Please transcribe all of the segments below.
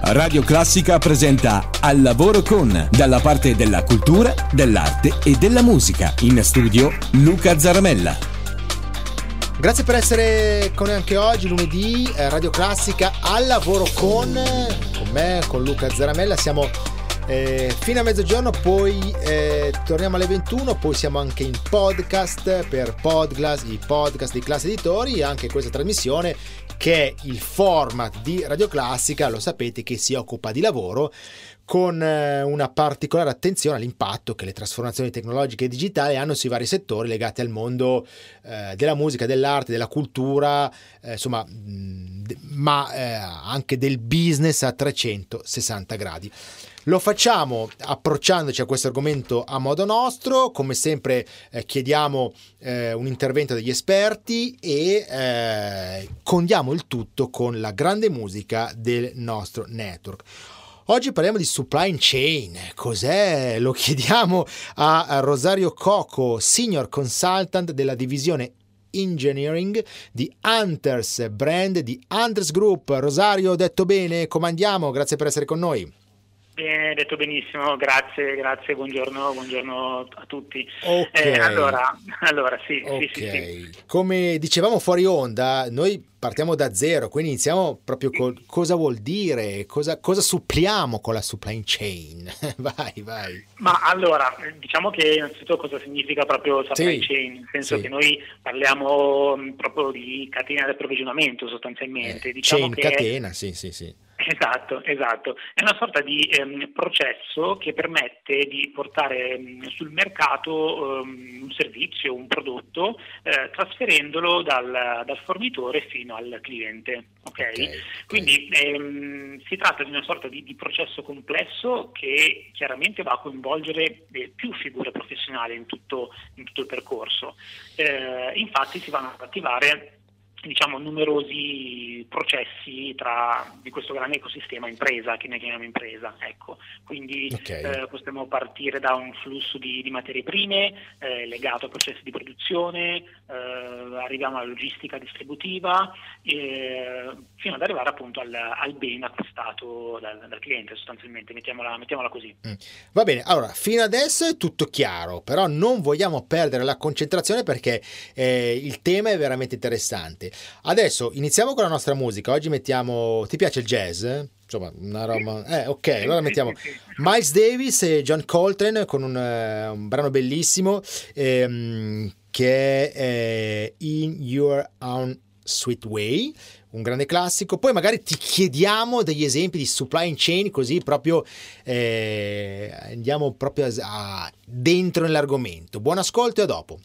Radio Classica presenta Al lavoro con, dalla parte della cultura, dell'arte e della musica. In studio Luca Zaramella. Grazie per essere con noi anche oggi, lunedì, eh, Radio Classica al lavoro con, con me, con Luca Zaramella. Siamo eh, fino a mezzogiorno, poi eh, torniamo alle 21, poi siamo anche in podcast per Podclass, i podcast di Classe Editori, anche questa trasmissione che è il format di Radio Classica, lo sapete che si occupa di lavoro con eh, una particolare attenzione all'impatto che le trasformazioni tecnologiche e digitali hanno sui vari settori legati al mondo eh, della musica, dell'arte, della cultura, eh, insomma, mh, ma eh, anche del business a 360 gradi. Lo facciamo approcciandoci a questo argomento a modo nostro, come sempre eh, chiediamo eh, un intervento degli esperti e eh, condiamo il tutto con la grande musica del nostro network. Oggi parliamo di supply chain. Cos'è? Lo chiediamo a Rosario Coco, senior consultant della divisione engineering di Hunters brand di Hunters Group. Rosario, detto bene, comandiamo, grazie per essere con noi. Bene, detto benissimo, grazie, grazie, buongiorno, buongiorno a tutti. Okay. Eh, allora, allora sì, okay. sì, sì, sì, Come dicevamo fuori onda, noi partiamo da zero, quindi iniziamo proprio con cosa vuol dire, cosa, cosa suppliamo con la supply chain. vai, vai. Ma allora, diciamo che innanzitutto cosa significa proprio supply Sì, chain, nel senso sì. che noi parliamo mh, proprio di catena di approvvigionamento sostanzialmente. Eh, diciamo chain, che catena, sì, sì, sì. Esatto, esatto. È una sorta di ehm, processo che permette di portare ehm, sul mercato ehm, un servizio, un prodotto, eh, trasferendolo dal, dal fornitore fino al cliente. ok? Ok, Quindi ehm, si tratta di una sorta di, di processo complesso che chiaramente va a coinvolgere eh, più figure professionali in tutto, in tutto il percorso. Eh, infatti si vanno ad attivare diciamo, numerosi processi tra di questo grande ecosistema impresa, che ne chiamiamo impresa. Ecco. Quindi Ok. eh, possiamo partire da un flusso di, di materie prime eh, legato a processi di produzione, eh, arriviamo alla logistica distributiva, eh, fino ad arrivare appunto al, al bene acquistato dal, dal cliente sostanzialmente, mettiamola, mettiamola così. Mm. Va bene, allora fino adesso è tutto chiaro, però non vogliamo perdere la concentrazione perché eh, il tema è veramente interessante. Adesso iniziamo con la nostra musica. Oggi mettiamo. Ti piace il jazz? Insomma, una roba. Eh, ok, allora mettiamo Miles Davis e John Coltrane con un, eh, un brano bellissimo ehm, che è eh, In Your Own Sweet Way un grande classico. Poi magari ti chiediamo degli esempi di supply chain, così proprio eh, andiamo proprio a- a- dentro nell'argomento. Buon ascolto e a dopo.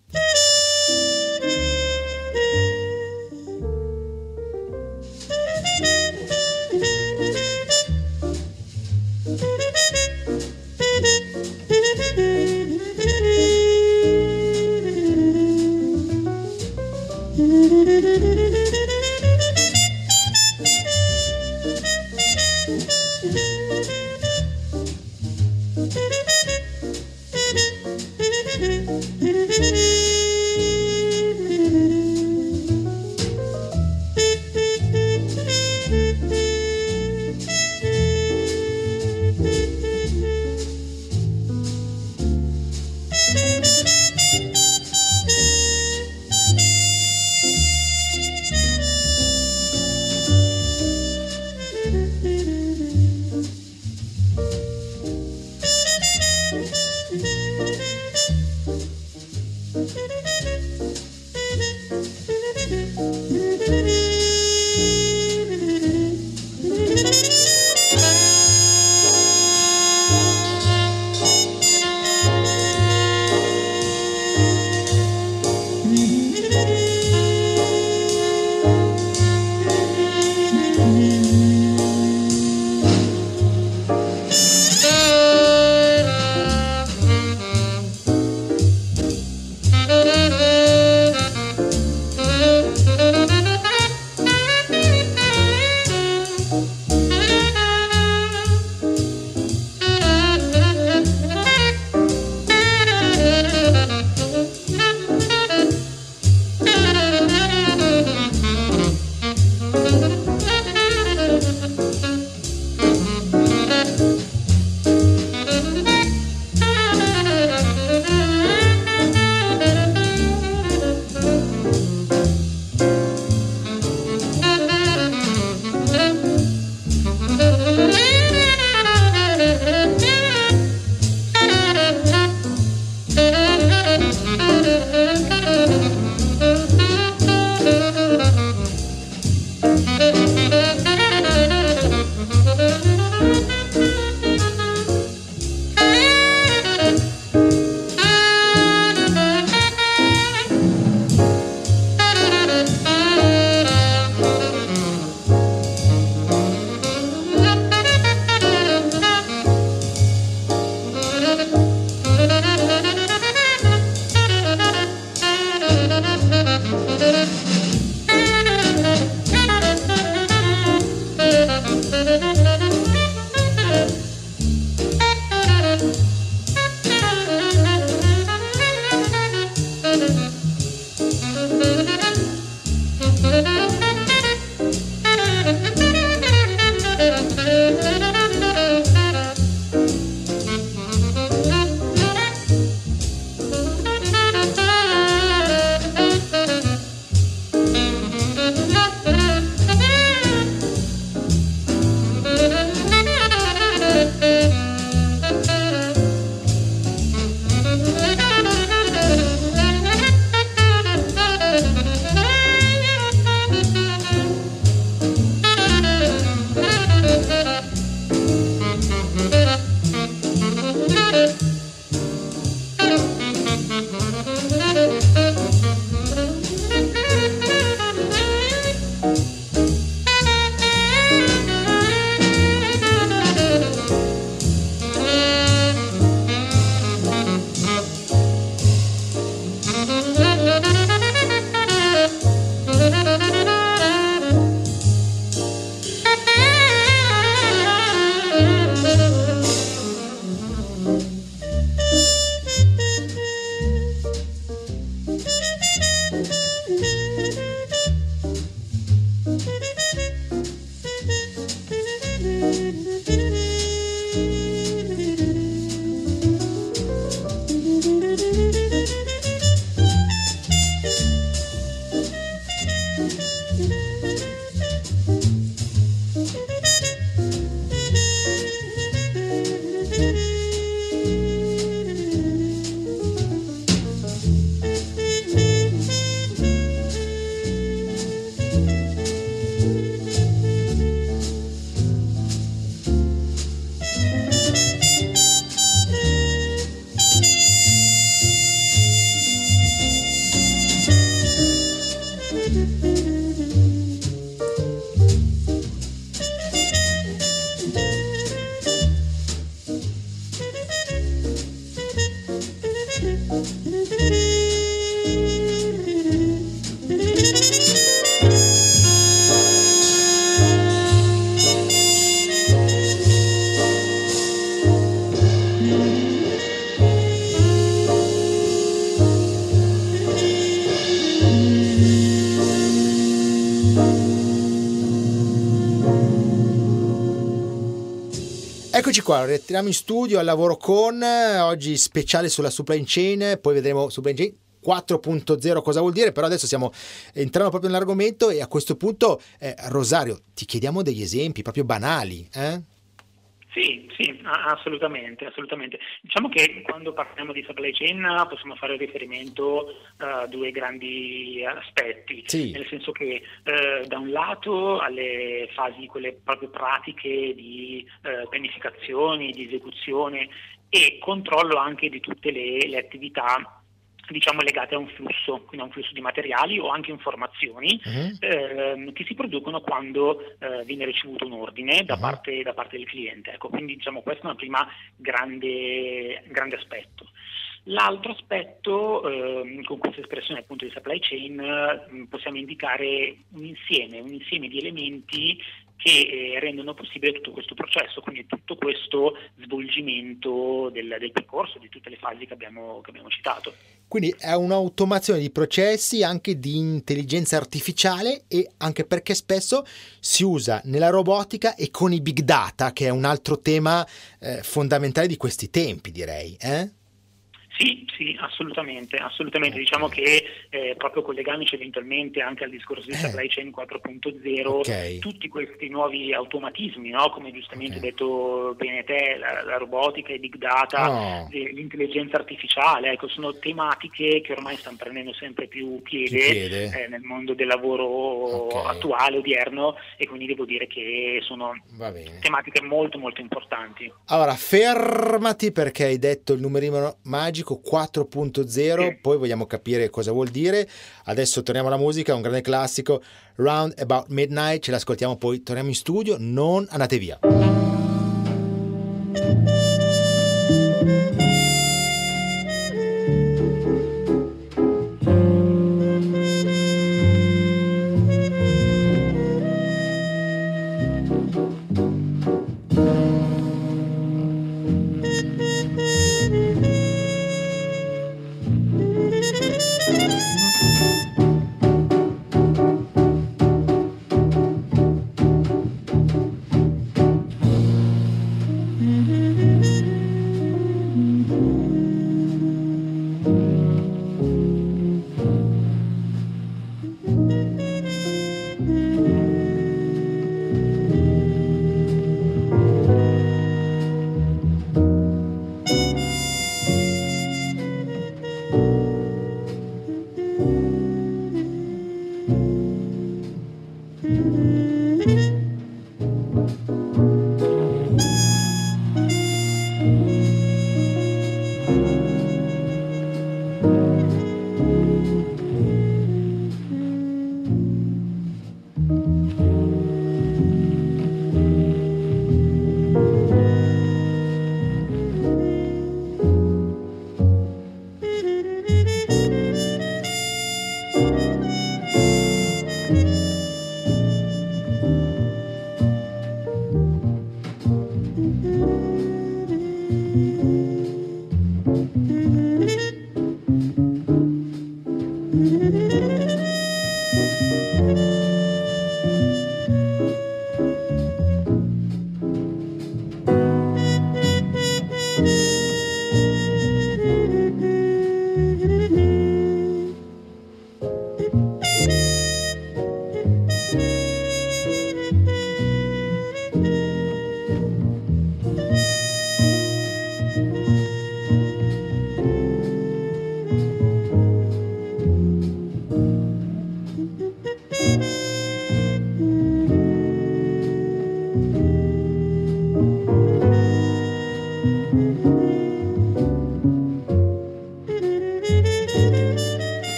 Eccoci qua, rientriamo in studio al lavoro con oggi speciale sulla supply chain, poi vedremo supply chain 4.0 cosa vuol dire, però adesso stiamo entrando proprio nell'argomento e a questo punto eh, Rosario ti chiediamo degli esempi proprio banali. Eh? Sì, sì, assolutamente, assolutamente. Diciamo che quando parliamo di supply chain possiamo fare riferimento a due grandi aspetti, sì. nel senso che eh, da un lato alle fasi quelle proprio pratiche di eh, pianificazione, di esecuzione e controllo anche di tutte le, le attività diciamo legate a un flusso, quindi a un flusso di materiali o anche informazioni uh-huh. ehm, che si producono quando eh, viene ricevuto un ordine da, uh-huh. parte, da parte, del cliente. Ecco, quindi diciamo questo è un primo grande, grande aspetto. L'altro aspetto, eh, con questa espressione appunto di supply chain, eh, possiamo indicare un insieme, un insieme di elementi che eh, rendono possibile tutto questo processo, quindi tutto questo svolgimento del, del percorso, di tutte le fasi che abbiamo, che abbiamo citato. Quindi è un'automazione di processi anche di intelligenza artificiale e anche perché spesso si usa nella robotica e con i big data, che è un altro tema eh, fondamentale di questi tempi, direi. Eh? Sì, sì, assolutamente, assolutamente. Diciamo che eh, proprio collegandoci eventualmente anche al discorso di eh. supply chain 4.0, okay. tutti questi nuovi automatismi, no? come giustamente okay. detto bene te, la, la robotica, i big data, oh. l'intelligenza artificiale, ecco, sono tematiche che ormai stanno prendendo sempre più piede, piede. Eh, nel mondo del lavoro okay. attuale, odierno, e quindi devo dire che sono tematiche molto molto importanti. Allora, fermati perché hai detto il numerino magico Magico 4.0, poi vogliamo capire cosa vuol dire. Adesso torniamo alla musica, un grande classico, Round About Midnight, ce l'ascoltiamo poi, torniamo in studio, non andate via.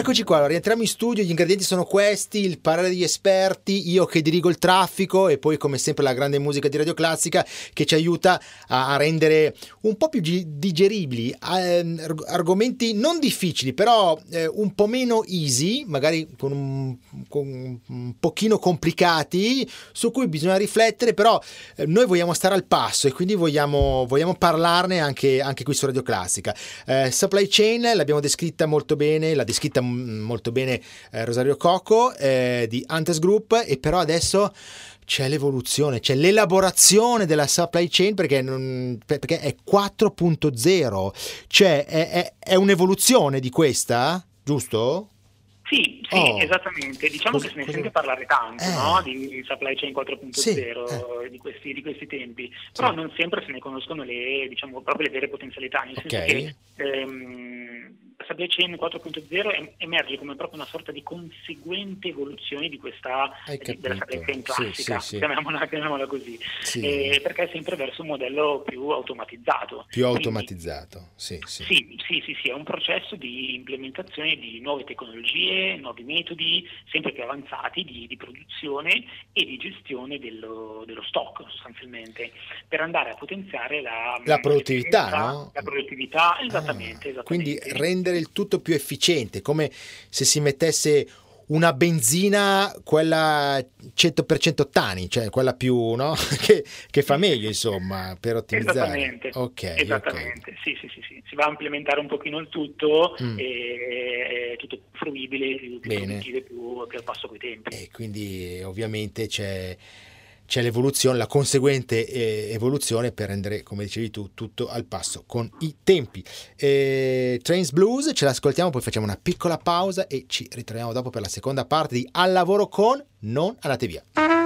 Eccoci qua, rientriamo in studio, gli ingredienti sono questi, il parere degli esperti, io che dirigo il traffico e poi come sempre la grande musica di Radio Classica che ci aiuta a, rendere un po' più digeribili eh, argomenti non difficili, però eh, un po' meno easy, magari con un, con un, pochino complicati, su cui bisogna riflettere, però eh, noi vogliamo stare al passo e quindi vogliamo, vogliamo parlarne anche, anche, qui su Radio Classica. Eh, supply chain l'abbiamo descritta molto bene, l'ha descritta molto bene eh, Rosario Coco eh, di Antes Group e però adesso c'è l'evoluzione, c'è l'elaborazione della supply chain perché, non, perché è 4.0, cioè è, è, è un'evoluzione di questa, giusto? Sì, sì oh. esattamente. Diciamo cosa, che se ne cosa... sente parlare tanto eh. no? di supply chain 4.0 sì, eh. di, questi, di, questi, tempi, però sì. non sempre se ne conoscono le, diciamo, proprio le vere potenzialità, nel okay. senso che ehm, supply chain 4.0 emerge come proprio una sorta di conseguente evoluzione di questa della chain classica, sì, sì, sì. Chiamiamola, chiamiamola, così, eh, perché è sempre verso un modello più automatizzato. Più automatizzato, Quindi, sì, sì. Sì, sì, sì, è un processo di implementazione di nuove tecnologie, nuovi metodi, sempre più avanzati di, di produzione e di gestione dello, dello, stock sostanzialmente, per andare a potenziare la, la produttività, no? La produttività, esattamente, ah, esattamente. Quindi rendere il tutto più efficiente, come se si mettesse una benzina, quella 100% ottani, cioè quella più, no? che, che, fa meglio, insomma, per ottimizzare. Esattamente, okay, esattamente. Okay. Sì, sì, sì, sì, si va a implementare un pochino il tutto, mm. e, è tutto più fruibile, più, più più, più al passo coi tempi. E quindi ovviamente c'è c'è l'evoluzione, la conseguente eh, evoluzione per rendere, come dicevi tu, tutto al passo con i tempi. Eh, Trains Blues, ce l'ascoltiamo, poi facciamo una piccola pausa e ci ritroviamo dopo per la seconda parte di Al lavoro con Non andate via.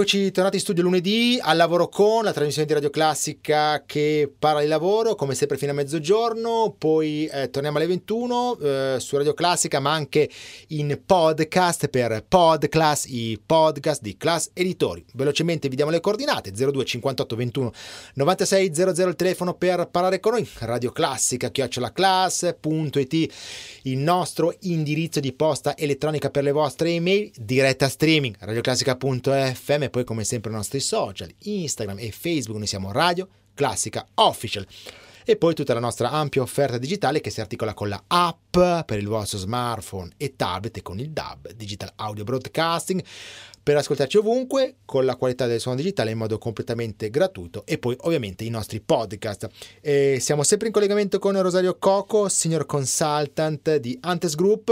Eccoci tornati in studio lunedì al lavoro con la trasmissione di Radio Classica che parla di lavoro come sempre fino a mezzogiorno, poi eh, torniamo alle 21 eh, su Radio Classica ma anche in podcast per Podclass, i podcast di Class Editori. Velocemente vi diamo le coordinate 02 58 21 96 00 il telefono per parlare con noi, Radio Classica chiocciolaclass.it il nostro indirizzo di posta elettronica per le vostre email, diretta streaming radioclassica.f FM poi come sempre i nostri social, Instagram e Facebook, noi siamo Radio Classica Official. E poi tutta la nostra ampia offerta digitale che si articola con la app per il vostro smartphone e tablet e con il DAB, Digital Audio Broadcasting, per ascoltarci ovunque con la qualità del suono digitale in modo completamente gratuito e poi ovviamente i nostri podcast. E siamo sempre in collegamento con Rosario Coco, senior consultant di Antes Group.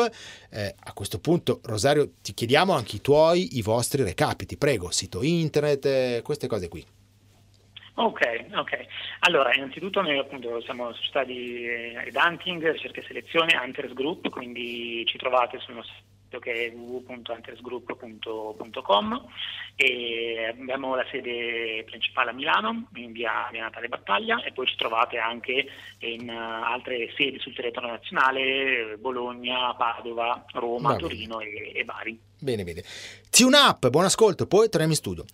Eh, a questo punto Rosario ti chiediamo anche i tuoi, i vostri recapiti, prego, sito internet, eh, queste cose qui. Ok, ok. Allora, innanzitutto noi appunto siamo società di Hunting, ricerca e selezione, Hunters Group, quindi ci trovate sul nostro che è www.huntersgroup.com e abbiamo la sede principale a Milano in via, via Natale Battaglia e poi ci trovate anche in uh, altre sedi sul territorio nazionale Bologna, Padova, Roma, Torino e, e, Bari. Bene, bene. Tune up, buon ascolto, poi torniamo in studio.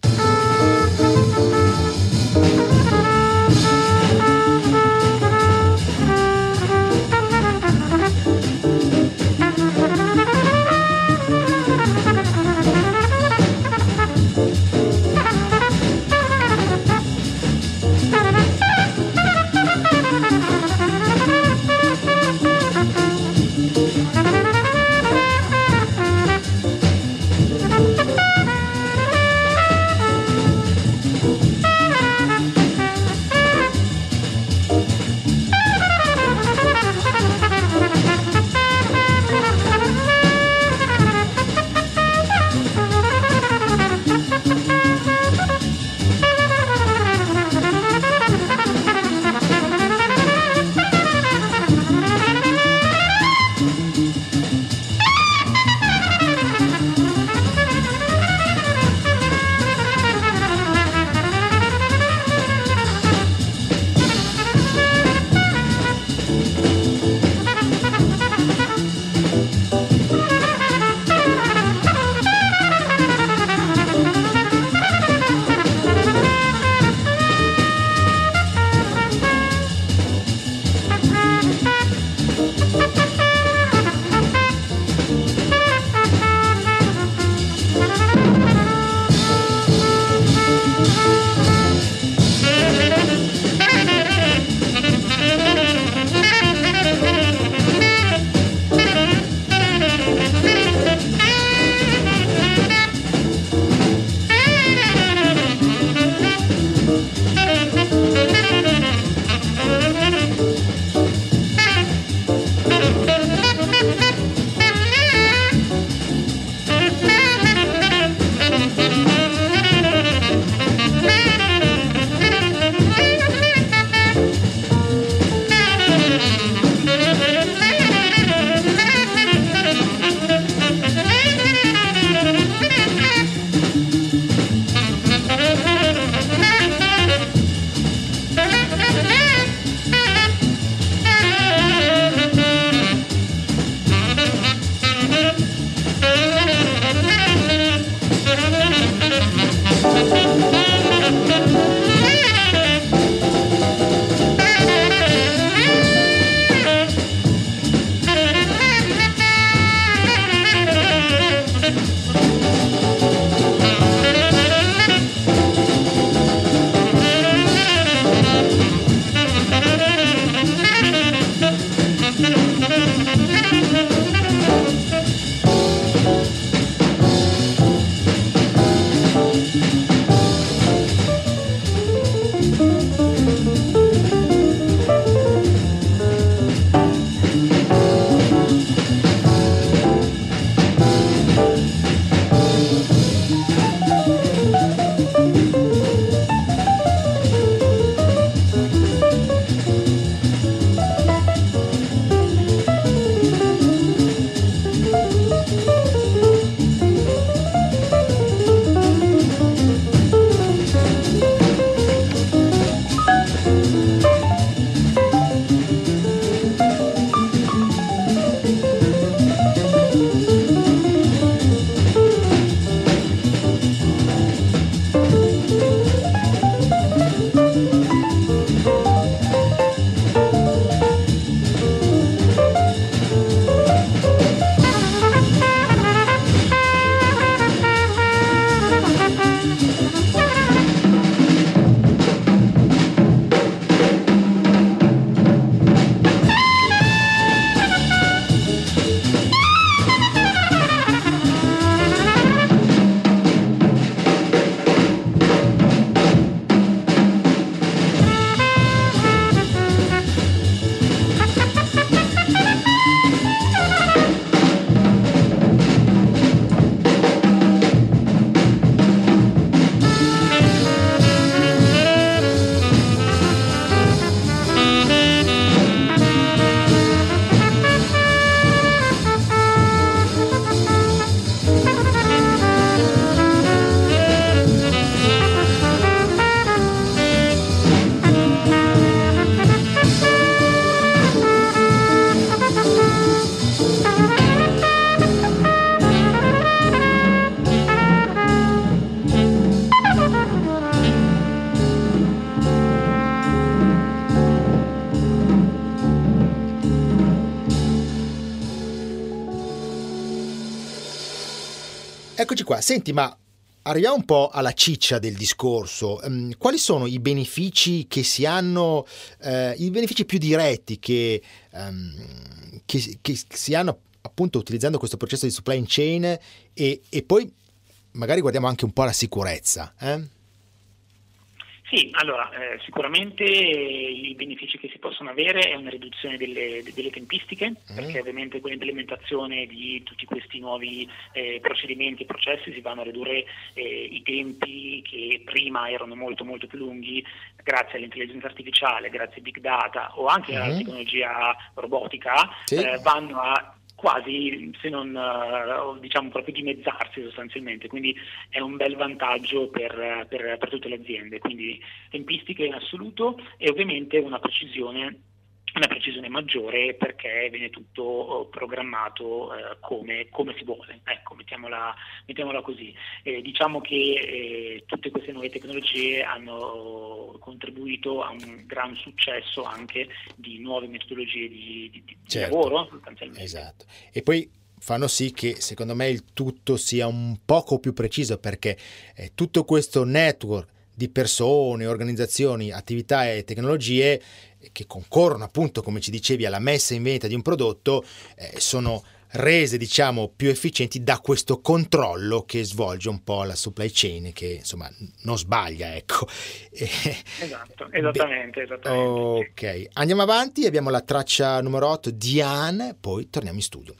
Senti, ma arriviamo un po' alla ciccia del discorso. Um, quali sono i benefici che si hanno, uh, i benefici più diretti che, um, che, che, si hanno appunto utilizzando questo processo di supply chain e, e poi magari guardiamo anche un po' la sicurezza? Eh? Sì, allora eh, sicuramente i benefici che si possono avere è una riduzione delle, delle tempistiche, mm. perché ovviamente con l'implementazione di tutti questi nuovi eh, procedimenti e processi si vanno a ridurre eh, i tempi che prima erano molto molto più lunghi grazie all'intelligenza artificiale, grazie ai big data o anche mm. alla tecnologia robotica, sì. Eh, vanno a quasi se non eh, diciamo proprio dimezzarsi sostanzialmente, quindi è un bel vantaggio per, per, per tutte le aziende, quindi tempistiche in assoluto e ovviamente una precisione una precisione maggiore perché viene tutto oh, programmato eh, come, come, si vuole, ecco, mettiamola, mettiamola così. Eh, diciamo che eh, tutte queste nuove tecnologie hanno contribuito a un gran successo anche di nuove metodologie di, di, di certo. lavoro sostanzialmente. Esatto. E poi fanno sì che secondo me il tutto sia un poco più preciso perché eh, tutto questo network di persone, organizzazioni, attività e tecnologie che concorrono appunto, come ci dicevi, alla messa in vendita di un prodotto, eh, sono rese diciamo più efficienti da questo controllo che svolge un po' la supply chain che insomma non sbaglia ecco. Esatto esattamente, esattamente ok andiamo avanti abbiamo la traccia numero 8 Diane poi torniamo in studio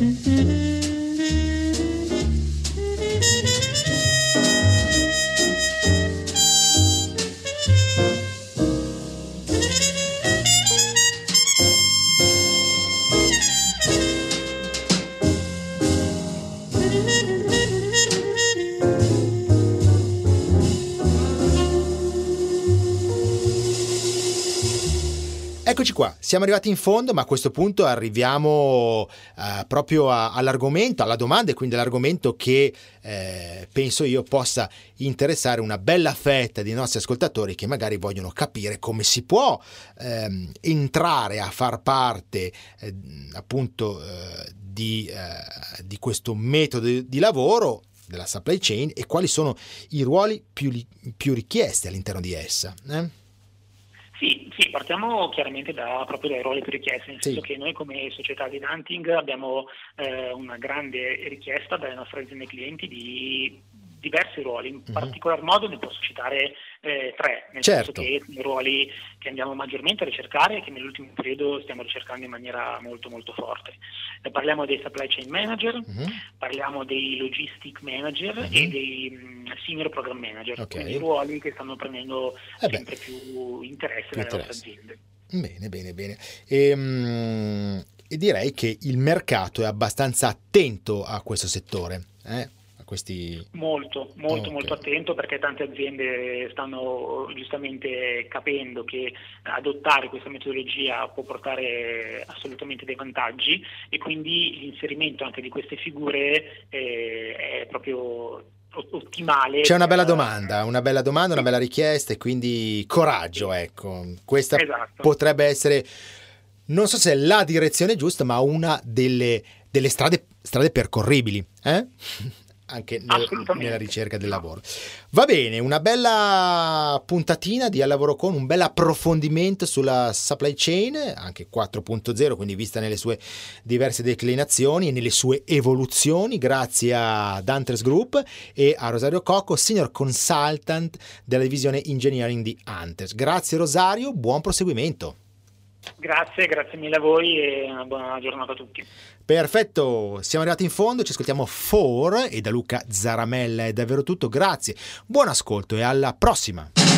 Eccoci siamo arrivati in fondo, ma a questo punto arriviamo eh, proprio a, all'argomento, alla domanda e quindi all'argomento che eh, penso io possa interessare una bella fetta dei nostri ascoltatori che magari vogliono capire come si può ehm, entrare a far parte eh, appunto eh, di, eh, di questo metodo di lavoro della supply chain e quali sono i ruoli più, più richiesti all'interno di essa. Eh? Sì, sì, partiamo chiaramente da, proprio dai ruoli più richiesti, nel sì. senso che noi come società di Dunting abbiamo eh, una grande richiesta dalle nostre aziende clienti di diversi ruoli, in uh-huh. particolar modo ne posso citare eh, tre, nel certo. senso che i ruoli che andiamo maggiormente a ricercare e che nell'ultimo periodo stiamo ricercando in maniera molto molto forte. Eh, parliamo dei supply chain manager, uh-huh. parliamo dei logistic manager uh-huh. e dei mh, senior program manager, okay. quindi ruoli che stanno prendendo eh sempre più interesse più dalle nostre aziende. Bene, bene, bene. E, mh, e direi che il mercato è abbastanza attento a questo settore. Eh? Questi... Molto, molto, okay. molto attento perché tante aziende stanno giustamente capendo che adottare questa metodologia può portare assolutamente dei vantaggi e quindi l'inserimento anche di queste figure eh, è proprio ottimale. C'è una bella domanda, una bella domanda, una bella richiesta e quindi coraggio, ecco. Questa esatto. potrebbe essere, non so se è la direzione giusta, ma una delle, delle strade, strade percorribili. Eh? Anche nel, nella ricerca del lavoro. Va bene, una bella puntatina di Al lavoro con, un bel approfondimento sulla supply chain, anche 4.0, quindi vista nelle sue diverse declinazioni e nelle sue evoluzioni, grazie a Dantes Group e a Rosario Cocco, senior consultant della divisione engineering di Antes. Grazie Rosario, buon proseguimento. Grazie, grazie mille a voi e una buona giornata a tutti. Perfetto, siamo arrivati in fondo, ci ascoltiamo For e da Luca Zaramella è davvero tutto, grazie, buon ascolto e alla prossima!